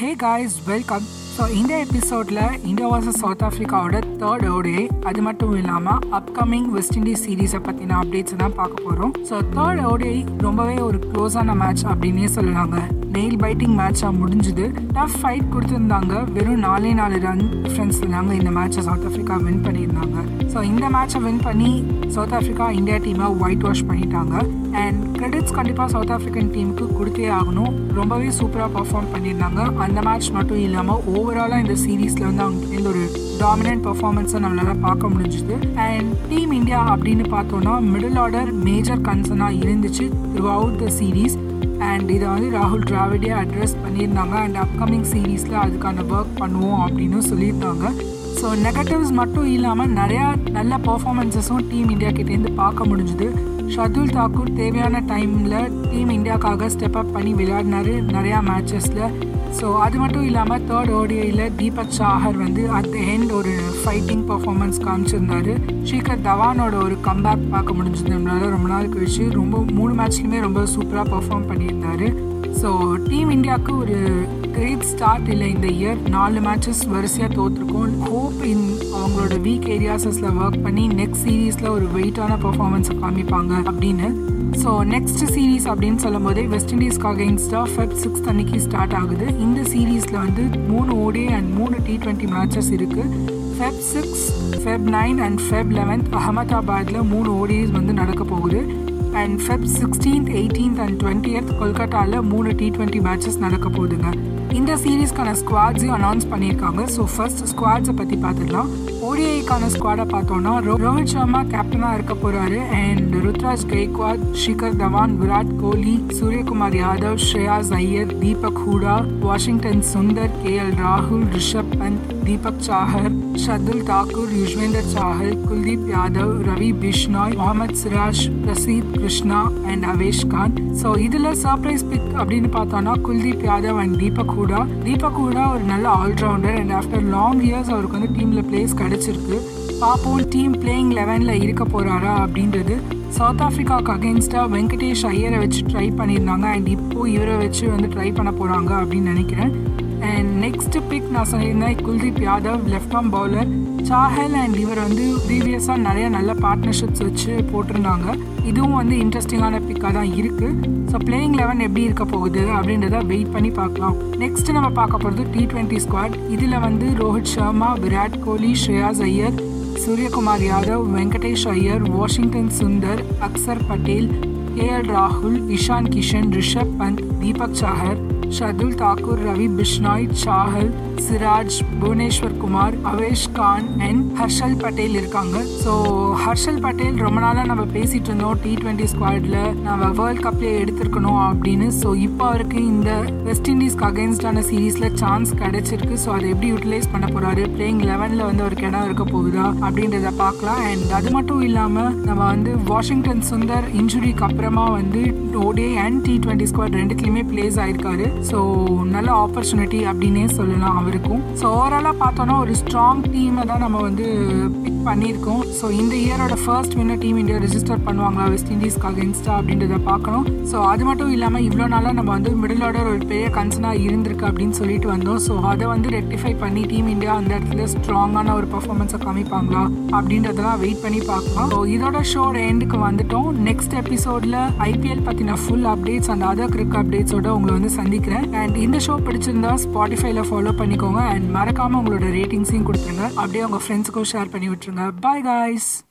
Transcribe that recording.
Hey guys, welcome. So இந்த எபிசோடில் India versus South ஆஃப்ரிக்காவோட தேர்ட் ஓடிஐ அது மட்டும் இல்லாமல் அப்கமிங் வெஸ்ட் இண்டீஸ் சீரீஸை பற்றின அப்டேட்ஸ் தான் பார்க்க போகிறோம் ஸோ தேர்ட் ஓடிஐ ரொம்பவே ஒரு க்ளோஸான மேட்ச் அப்படின்னே சொல்லலாங்க. நெயில் பைட்டிங் மேட்சாக முடிஞ்சுது. டஃப் ஃபைட் கொடுத்துருந்தாங்க. வெறும் நாலே நாலு ரன் டிஃப்ரென்ஸில் தாங்க இந்த மேட்சை சவுத் ஆஃப்ரிக்கா வின் பண்ணியிருந்தாங்க. ஸோ இந்த மேட்சை வின் பண்ணி சவுத் ஆஃப்ரிக்கா இந்தியா டீமை ஒயிட் வாஷ் பண்ணிட்டாங்க. அண்ட் கிரெடிட்ஸ் கண்டிப்பாக சவுத் ஆஃப்ரிக்கன் டீமுக்கு கொடுத்தே ஆகணும். ரொம்பவே சூப்பராக பர்ஃபார்ம் பண்ணியிருந்தாங்க. அந்த மேட்ச் மட்டும் இல்லாமல் ஓவராலாக இந்த சீரீஸில் வந்து அவங்க ஒரு டாமினன்ட் பர்ஃபார்மன்ஸை நம்மளால் பார்க்க முடிஞ்சுது. அண்ட் டீம் இந்தியா அப்படின்னு பார்த்தோன்னா மிடில் ஆர்டர் மேஜர் கன்சர்னாக இருந்துச்சு throughout the series and இதை வந்து ராகுல் டிராவிடே அட்ரஸ் பண்ணியிருந்தாங்க. அண்ட் அப்கமிங் சீரீஸில் அதுக்கான ஒர்க் பண்ணுவோம் அப்படின்னு சொல்லியிருந்தாங்க. ஸோ நெகட்டிவ்ஸ் மட்டும் இல்லாமல் நிறையா நல்ல பர்ஃபார்மன்ஸஸும் டீம் இந்தியா கிட்டேருந்து பார்க்க முடிஞ்சுது. ஷர்துல் தாக்கூர் தேவையான டைமில் டீம் இந்தியாவுக்காக ஸ்டெப் அப் பண்ணி விளையாடினாரு நிறையா மேட்சஸில் ஸோ அது மட்டும் இல்லாமல் தேர்ட் ஓடிஐயில் தீபக் சாஹர் வந்து அட் த எண்ட் ஒரு ஃபைட்டிங் பர்ஃபார்மன்ஸ் காமிச்சிருந்தார். ஷீகர் தவானோட ஒரு கம்பேக் பார்க்க முடிஞ்சது. ரொம்ப நாள் கழிச்சு ரொம்ப மூணு மேட்ச்லையுமே ரொம்ப சூப்பராக பர்ஃபார்ம் பண்ணியிருந்தார். ஸோ டீம் இந்தியாவுக்கு ஒரு கிரேட் ஸ்டார்ட் இல்லை இந்த இயர் நாலு மேட்சஸ் வரிசையாக தோற்றுருக்கோம் ஹோப் இன் அவங்களோட வீக் ஏரியாஸஸில் ஒர்க் பண்ணி நெக்ஸ்ட் சீரீஸில் ஒரு வெயிட்டான பர்ஃபார்மன்ஸை காமிப்பாங்க அப்படின்னு. ஸோ நெக்ஸ்ட் சீரீஸ் அப்படின்னு சொல்லும் போதே வெஸ்ட் இண்டீஸ்க்கு இன்ஸ்டா ஃபெப் சிக்ஸ்த் அன்னைக்கு ஸ்டார்ட் ஆகுது. இந்த சீரீஸில் வந்து மூணு ஓடே அண்ட் மூணு டி ட்வெண்ட்டி மேட்சஸ் இருக்குது Feb six Feb nine and Feb eleventh அகமதாபாத்தில் மூணு ஓடிஸ் வந்து நடக்க போகுது. And Feb sixteenth eighteenth and twentieth கொல்கட்டாவில் மூணு டி ட்வெண்ட்டி மேட்சஸ் நடக்க போகுதுங்க. இந்த சீரீஸ்க்கான ஸ்குவாட்ஸையும் அனௌன்ஸ் பண்ணியிருக்காங்க. ஸோ ஃபர்ஸ்ட் ஸ்குவாட்ஸை பற்றி பார்த்துக்கலாம் ஓடிஐக்கான ஸ்குவாடை பார்த்தோன்னா ரோஹித் சர்மா கேப்டனாக இருக்க போகிறாரு and Ruturaj Gaikwad Shikhar Dhawan Virat Kohli Suryakumar Yadav Shreyas Iyer Deepak Hooda Washington Sundar K L ராகுல் ரிஷப் பந்த் தீபக் சாஹர் ஷர்துல் தாக்கூர் யுஷ்வேந்தர் சாஹல் குல்தீப் யாதவ் ரவி பிஷ்னாய் முகமது சிராஜ் பிரசீத் கிருஷ்ணா அண்ட் அவேஷ் கான். ஸோ இதில் சர்ப்ரைஸ் பிக் அப்படின்னு பார்த்தோன்னா குல்தீப் யாதவ் அண்ட் தீபக் ஹூடா. தீபக் ஹூடா ஒரு நல்ல all rounder and after long years அவருக்கு வந்து டீமில் பிளேஸ் கிடச்சிருக்கு பார்ப்போம் டீம் பிளேயிங் லெவனில் இருக்க போகிறாரா அப்படின்றது சவுத் ஆஃப்ரிக்காவுக்கு அகேன்ஸ்டாக வெங்கடேஷ் ஐயரை வச்சு ட்ரை பண்ணியிருந்தாங்க. அண்ட் இப்போ இவரை வச்சு வந்து ட்ரை பண்ண போகிறாங்க அப்படின்னு நினைக்கிறேன். அண்ட் நெக்ஸ்ட் பிக் நான் சொல்லியிருந்தேன் Kuldeep Yadav left arm bowler Chahal and இவர் வந்து ப்ரீவியஸாக நிறைய நல்ல பார்ட்னர்ஷிப்ஸ் வச்சு போட்டிருந்தாங்க. இதுவும் வந்து இன்ட்ரெஸ்டிங்கான பிக்காக தான் இருக்குது ஸோ பிளேயிங் லெவன் எப்படி இருக்க போகுது அப்படின்றத வெயிட் பண்ணி பார்க்கலாம். நெக்ஸ்ட் நம்ம பார்க்க போகிறது டி ட்வெண்ட்டி ஸ்குவாட் இதில் வந்து Rohit Sharma Virat Kohli Shreyas Iyer Suryakumar Yadav Venkatesh Iyer Washington Sundar Axar Patel K L ராகுல் இஷான் கிஷன் ரிஷப் பந்த் தீபக் சாஹர் ஷர்துல் தாக்கூர் ரவி பிஷ்னாய் சாஹல் சிராஜ் புவனேஸ்வர் குமார் அவேஷ் கான் அண்ட் ஹர்ஷல் பட்டேல் இருக்காங்க ஸோ ஹர்ஷல் பட்டேல் ரொம்ப நாளாக நம்ம பேசிட்டு இருந்தோம். டி ட்வெண்ட்டி ஸ்குவாடில் நம்ம வேர்ல்ட் கப்லேயே எடுத்திருக்கணும் அப்படின்னு. ஸோ இப்போ அவருக்கு இந்த வெஸ்ட் இண்டீஸ்க்கு அகேன்ஸ்டான சீரீஸில் சான்ஸ் கிடைச்சிருக்கு. ஸோ அதை எப்படி யூட்டிலைஸ் பண்ண போகிறாரு பிளேயிங் லெவனில் வந்து அவருக்கு இடம் இருக்க போகுதா? அப்படின்றத பார்க்கலாம். அண்ட் அது மட்டும் இல்லாமல் நம்ம வந்து வாஷிங்டன் சுந்தர் இன்ஜுரிக்கு அப்புறமா வந்து ODI and T twenty squad ரெண்டுத்துலையுமே place ஆயிருக்காரு. ஸோ நல்ல ஆப்பர்ச்சுனிட்டி அப்படின்னே சொல்லலாம் அவருக்கும். ஸோ ஓவராலாக பார்த்தோன்னா ஒரு ஸ்ட்ராங் டீமை தான் நம்ம வந்து பிக் பண்ணியிருக்கோம். ஸோ இந்த இயரோட first winner team India register பண்ணுவாங்களா? வெஸ்ட் இண்டீஸ்க்கு அகேன்ஸ்டா அப்படின்றத பார்க்கணும். ஸோ அது மட்டும் இல்லாமல் இவ்வளோ நாளாக நம்ம வந்து மிடில் ஆர்டர் ஒரு பெரிய கன்சர்னாக இருந்திருக்கு அப்படின்னு சொல்லிட்டு வந்தோம். ஸோ அதை வந்து ரெக்டிஃபை பண்ணி டீம் இந்தியா அந்த இடத்துல ஸ்ட்ராங்கான ஒரு பர்ஃபார்மன்ஸை காமிப்பாங்களா? அப்படின்றதெல்லாம் வெயிட் பண்ணி பார்க்கலாம். ஸோ இதோட ஷோட எண்டுக்கு வந்துட்டோம். நெக்ஸ்ட் எபிசோடில் ஐபிஎல் பற்றின full updates and other cric அப்டேட்ஸோட உங்களை வந்து சந்திக்கிறேன். அண்ட் இந்த ஷோ பிடிச்சிருந்தா ஸ்பாட்டிஃபைல ஃபாலோ பண்ணிக்கோங்க. அண்ட் மறக்காமல் உங்களோட ரேட்டிங்ஸையும் கொடுத்துருங்க. அப்படியே உங்கள் ஃப்ரெண்ட்ஸுக்கும் ஷேர் பண்ணி விட்டுருங்க. Bye guys